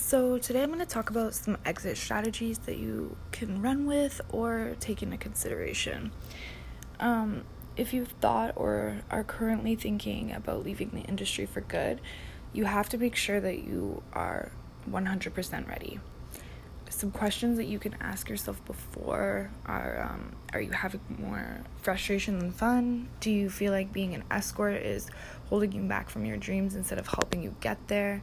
So, today I'm going to talk about some exit strategies that you can run with or take into consideration. Um, if you've thought or are currently thinking about leaving the industry for good, you have to make sure that you are 100% ready. Some questions that you can ask yourself before are um, Are you having more frustration than fun? Do you feel like being an escort is holding you back from your dreams instead of helping you get there?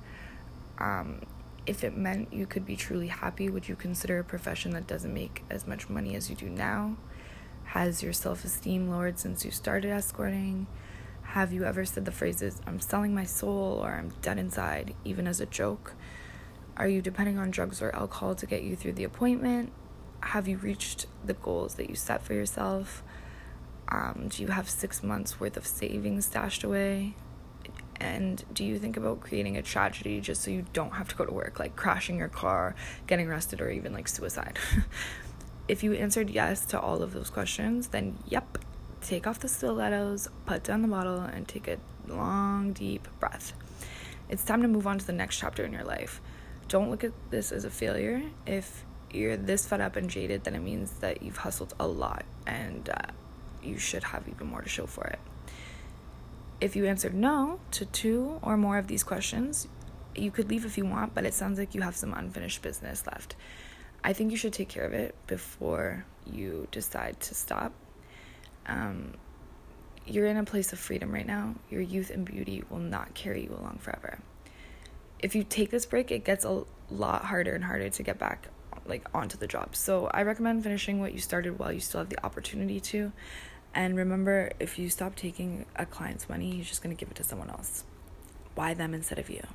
Um, if it meant you could be truly happy, would you consider a profession that doesn't make as much money as you do now? Has your self esteem lowered since you started escorting? Have you ever said the phrases, I'm selling my soul or I'm dead inside, even as a joke? Are you depending on drugs or alcohol to get you through the appointment? Have you reached the goals that you set for yourself? Um, do you have six months worth of savings stashed away? And do you think about creating a tragedy just so you don't have to go to work, like crashing your car, getting arrested, or even like suicide? if you answered yes to all of those questions, then yep, take off the stilettos, put down the bottle, and take a long, deep breath. It's time to move on to the next chapter in your life. Don't look at this as a failure. If you're this fed up and jaded, then it means that you've hustled a lot and uh, you should have even more to show for it. If you answered no to two or more of these questions, you could leave if you want, but it sounds like you have some unfinished business left. I think you should take care of it before you decide to stop. Um, you're in a place of freedom right now. Your youth and beauty will not carry you along forever. If you take this break, it gets a lot harder and harder to get back like onto the job. So I recommend finishing what you started while you still have the opportunity to. And remember, if you stop taking a client's money, you're just going to give it to someone else. Why them instead of you?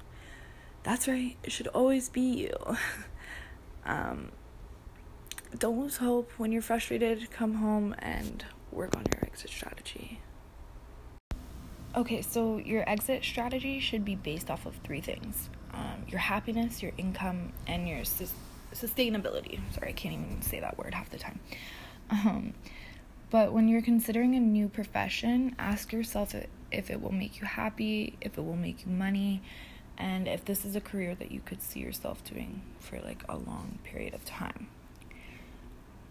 That's right, it should always be you. um, don't lose hope when you're frustrated. Come home and work on your exit strategy. Okay, so your exit strategy should be based off of three things um, your happiness, your income, and your sus- sustainability. Sorry, I can't even say that word half the time. Um, but when you're considering a new profession, ask yourself if it will make you happy, if it will make you money, and if this is a career that you could see yourself doing for like a long period of time.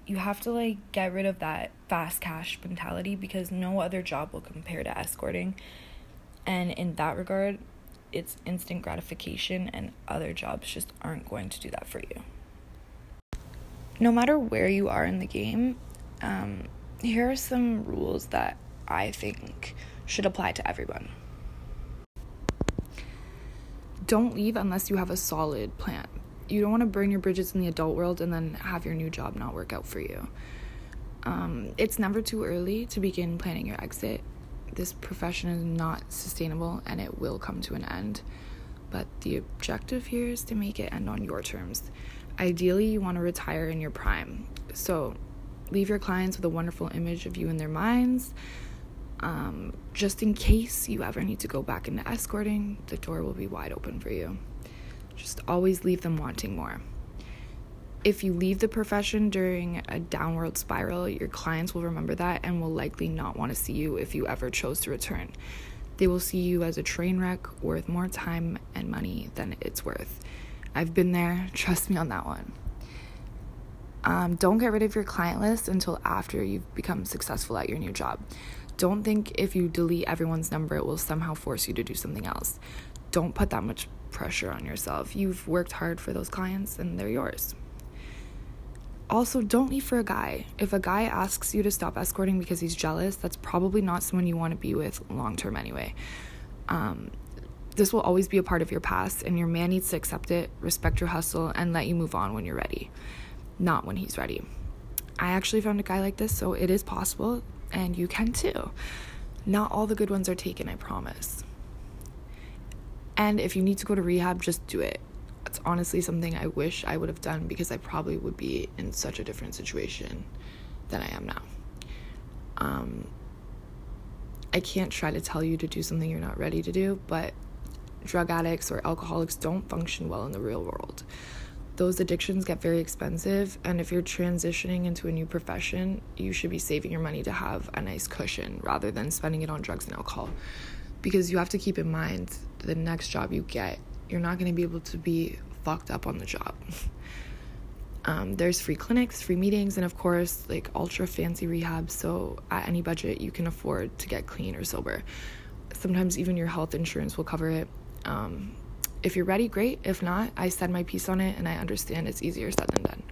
You have to like get rid of that fast cash mentality because no other job will compare to escorting. And in that regard, it's instant gratification, and other jobs just aren't going to do that for you. No matter where you are in the game, um, here are some rules that I think should apply to everyone. Don't leave unless you have a solid plan. You don't want to burn your bridges in the adult world and then have your new job not work out for you. Um, it's never too early to begin planning your exit. This profession is not sustainable and it will come to an end. But the objective here is to make it end on your terms. Ideally, you want to retire in your prime. So leave your clients with a wonderful image of you in their minds. Um, just in case you ever need to go back into escorting, the door will be wide open for you. Just always leave them wanting more. If you leave the profession during a downward spiral, your clients will remember that and will likely not want to see you if you ever chose to return. They will see you as a train wreck worth more time and money than it's worth. I've been there, trust me on that one. Um, don't get rid of your client list until after you've become successful at your new job. Don't think if you delete everyone's number, it will somehow force you to do something else. Don't put that much pressure on yourself. You've worked hard for those clients and they're yours. Also, don't leave for a guy. If a guy asks you to stop escorting because he's jealous, that's probably not someone you want to be with long term anyway. Um, this will always be a part of your past, and your man needs to accept it, respect your hustle, and let you move on when you're ready not when he's ready. I actually found a guy like this, so it is possible, and you can too. Not all the good ones are taken, I promise. And if you need to go to rehab, just do it. It's honestly something I wish I would have done because I probably would be in such a different situation than I am now. Um, I can't try to tell you to do something you're not ready to do, but drug addicts or alcoholics don't function well in the real world those addictions get very expensive. And if you're transitioning into a new profession, you should be saving your money to have a nice cushion rather than spending it on drugs and alcohol. Because you have to keep in mind the next job you get, you're not going to be able to be fucked up on the job. Um, there's free clinics, free meetings, and of course, like ultra fancy rehabs. So, at any budget, you can afford to get clean or sober. Sometimes, even your health insurance will cover it. Um, if you're ready, great. If not, I said my piece on it, and I understand it's easier said than done.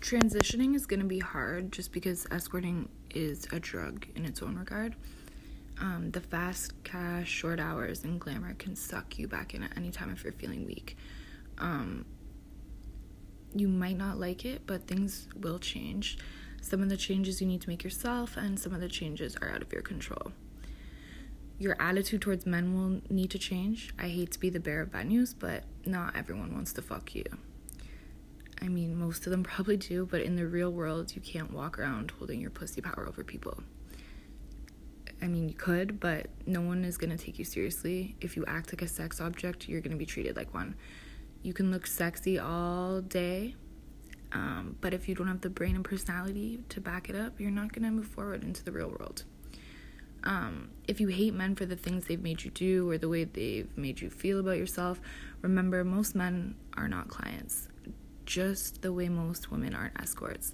Transitioning is going to be hard just because escorting is a drug in its own regard. Um, the fast cash, short hours, and glamour can suck you back in at any time if you're feeling weak. Um, you might not like it, but things will change. Some of the changes you need to make yourself, and some of the changes are out of your control. Your attitude towards men will need to change. I hate to be the bearer of bad news, but not everyone wants to fuck you. I mean, most of them probably do, but in the real world, you can't walk around holding your pussy power over people. I mean, you could, but no one is gonna take you seriously. If you act like a sex object, you're gonna be treated like one. You can look sexy all day, um, but if you don't have the brain and personality to back it up, you're not to move forward into the real world. Um, if you hate men for the things they've made you do or the way they've made you feel about yourself, remember most men are not clients, just the way most women aren't escorts.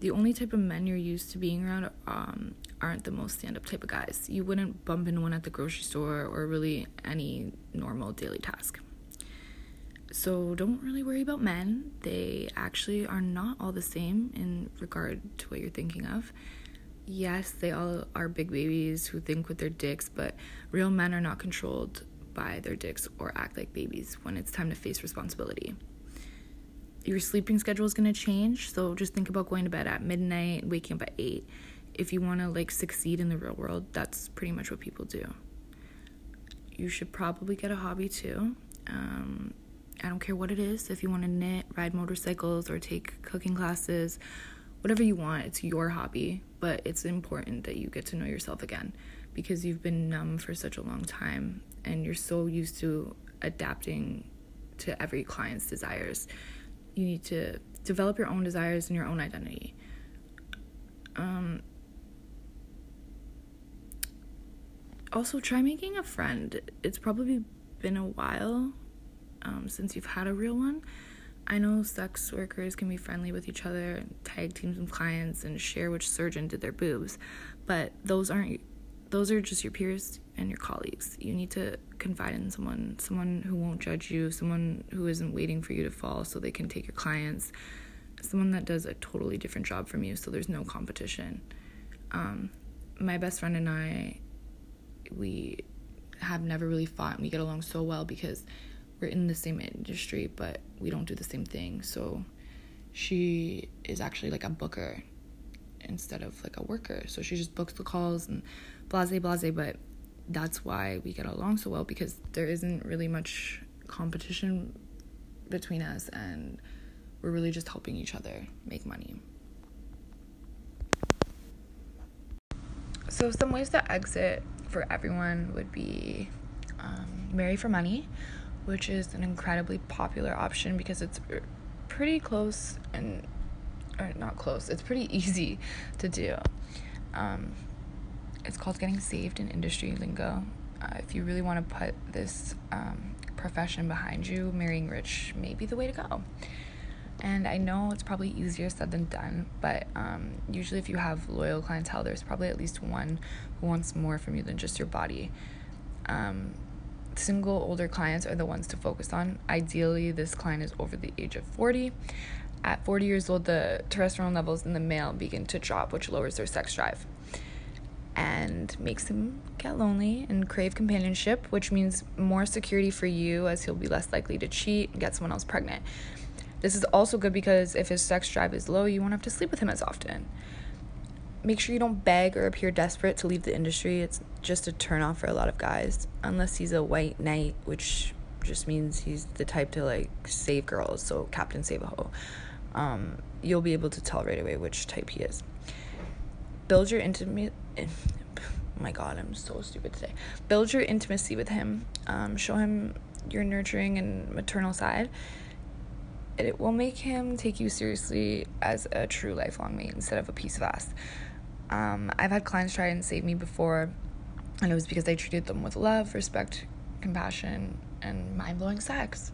The only type of men you're used to being around um, aren't the most stand up type of guys. You wouldn't bump into one at the grocery store or really any normal daily task. So don't really worry about men. They actually are not all the same in regard to what you're thinking of. Yes, they all are big babies who think with their dicks, but real men are not controlled by their dicks or act like babies when it's time to face responsibility. Your sleeping schedule is going to change, so just think about going to bed at midnight, waking up at 8. If you want to like succeed in the real world, that's pretty much what people do. You should probably get a hobby too. Um, I don't care what it is. If you want to knit, ride motorcycles, or take cooking classes, whatever you want, it's your hobby. But it's important that you get to know yourself again because you've been numb for such a long time and you're so used to adapting to every client's desires. You need to develop your own desires and your own identity. Um, also, try making a friend. It's probably been a while um, since you've had a real one. I know sex workers can be friendly with each other, tag teams with clients, and share which surgeon did their boobs, but those aren't. Those are just your peers and your colleagues. You need to confide in someone, someone who won't judge you, someone who isn't waiting for you to fall so they can take your clients, someone that does a totally different job from you so there's no competition. Um, my best friend and I, we have never really fought and we get along so well because we're in the same industry, but we don't do the same thing. So she is actually like a booker instead of like a worker. So she just books the calls and blase blase, but that's why we get along so well because there isn't really much competition between us and we're really just helping each other make money. So, some ways to exit for everyone would be um, marry for money which is an incredibly popular option because it's pretty close and or not close. It's pretty easy to do. Um, it's called getting saved in industry lingo. Uh, if you really want to put this um, profession behind you, marrying rich may be the way to go. And I know it's probably easier said than done, but um, usually, if you have loyal clientele, there's probably at least one who wants more from you than just your body. Um, single older clients are the ones to focus on. Ideally, this client is over the age of 40. At 40 years old, the testosterone levels in the male begin to drop, which lowers their sex drive and makes him get lonely and crave companionship, which means more security for you as he'll be less likely to cheat and get someone else pregnant. This is also good because if his sex drive is low, you won't have to sleep with him as often make sure you don't beg or appear desperate to leave the industry. It's just a turnoff for a lot of guys, unless he's a white knight, which just means he's the type to like save girls. So Captain Save a Ho. Um, you'll be able to tell right away which type he is. Build your intimate. Oh my God, I'm so stupid today. Build your intimacy with him. Um, show him your nurturing and maternal side. It will make him take you seriously as a true lifelong mate instead of a piece of ass. Um, I've had clients try and save me before, and it was because I treated them with love, respect, compassion, and mind blowing sex.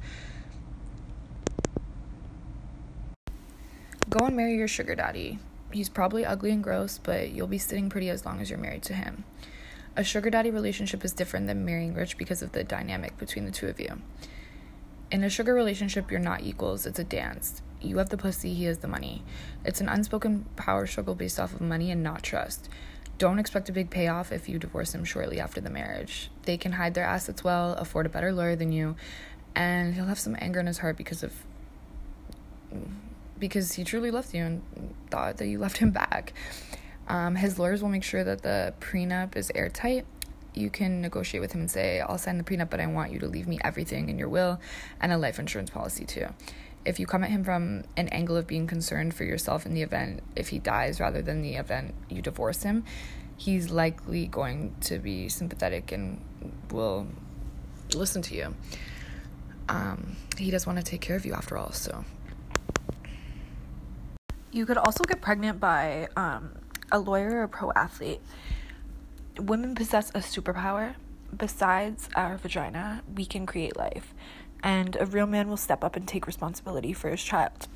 Go and marry your sugar daddy. He's probably ugly and gross, but you'll be sitting pretty as long as you're married to him. A sugar daddy relationship is different than marrying rich because of the dynamic between the two of you. In a sugar relationship, you're not equals, it's a dance. You have the pussy, he has the money. It's an unspoken power struggle based off of money and not trust. Don't expect a big payoff if you divorce him shortly after the marriage. They can hide their assets well, afford a better lawyer than you, and he'll have some anger in his heart because of because he truly loved you and thought that you left him back. Um, his lawyers will make sure that the prenup is airtight. You can negotiate with him and say, I'll sign the prenup, but I want you to leave me everything in your will and a life insurance policy too. If you come at him from an angle of being concerned for yourself in the event if he dies rather than the event you divorce him, he's likely going to be sympathetic and will listen to you. Um, he does want to take care of you after all, so you could also get pregnant by um, a lawyer or pro athlete. Women possess a superpower. Besides our vagina, we can create life. And a real man will step up and take responsibility for his child.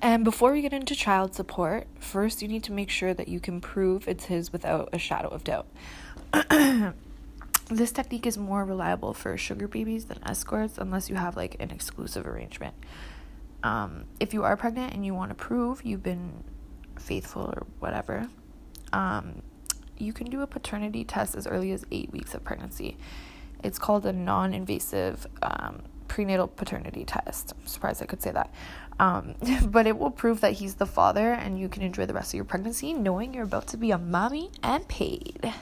And before we get into child support, first you need to make sure that you can prove it's his without a shadow of doubt. this technique is more reliable for sugar babies than escorts unless you have like an exclusive arrangement. Um, if you are pregnant and you want to prove you've been faithful or whatever, um, you can do a paternity test as early as eight weeks of pregnancy. It's called a non invasive um, prenatal paternity test. I'm surprised I could say that. Um, but it will prove that he's the father and you can enjoy the rest of your pregnancy knowing you're about to be a mommy and paid.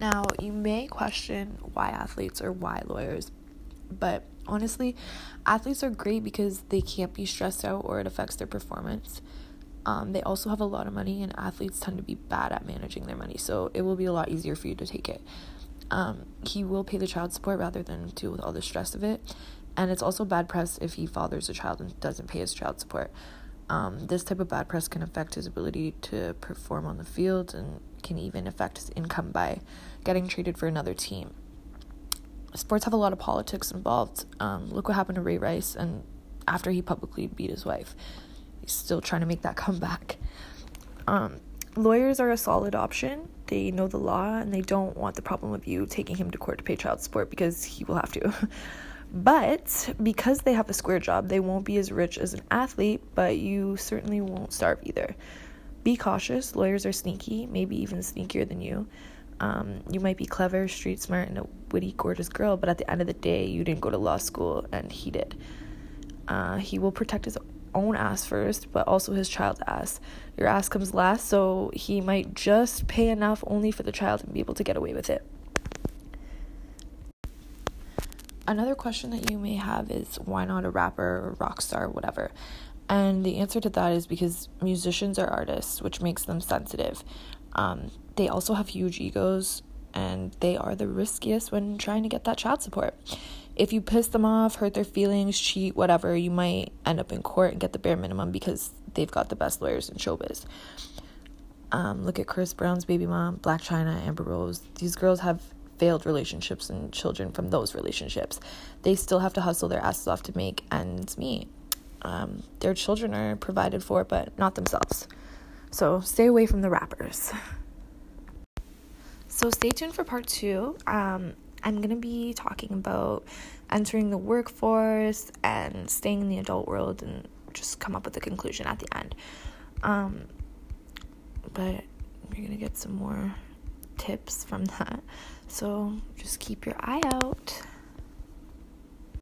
Now, you may question why athletes or why lawyers, but honestly, athletes are great because they can't be stressed out or it affects their performance. Um, they also have a lot of money, and athletes tend to be bad at managing their money, so it will be a lot easier for you to take it. Um, he will pay the child support rather than deal with all the stress of it, and it's also bad press if he fathers a child and doesn't pay his child support. Um, this type of bad press can affect his ability to perform on the field and can even affect his income by getting traded for another team sports have a lot of politics involved. Um, look what happened to Ray Rice, and after he publicly beat his wife, still trying to make that comeback. Um, lawyers are a solid option. They know the law, and they don't want the problem of you taking him to court to pay child support because he will have to. but because they have a square job, they won't be as rich as an athlete, but you certainly won't starve either. Be cautious. Lawyers are sneaky, maybe even sneakier than you. Um, you might be clever, street smart, and a witty, gorgeous girl, but at the end of the day, you didn't go to law school and he did. Uh, he will protect his own ass first, but also his child's ass. Your ass comes last, so he might just pay enough only for the child and be able to get away with it. Another question that you may have is why not a rapper or rock star or whatever? And the answer to that is because musicians are artists, which makes them sensitive. Um, they also have huge egos and they are the riskiest when trying to get that child support. If you piss them off, hurt their feelings, cheat, whatever, you might end up in court and get the bare minimum because they've got the best lawyers in showbiz. Um, look at Chris Brown's baby mom, Blac Chyna, Amber Rose. These girls have failed relationships and children from those relationships. They still have to hustle their asses off to make ends meet. Um, their children are provided for, but not themselves. So stay away from the rappers. So stay tuned for part two. Um, I'm going to be talking about entering the workforce and staying in the adult world and just come up with a conclusion at the end. Um, but you're going to get some more tips from that. So just keep your eye out.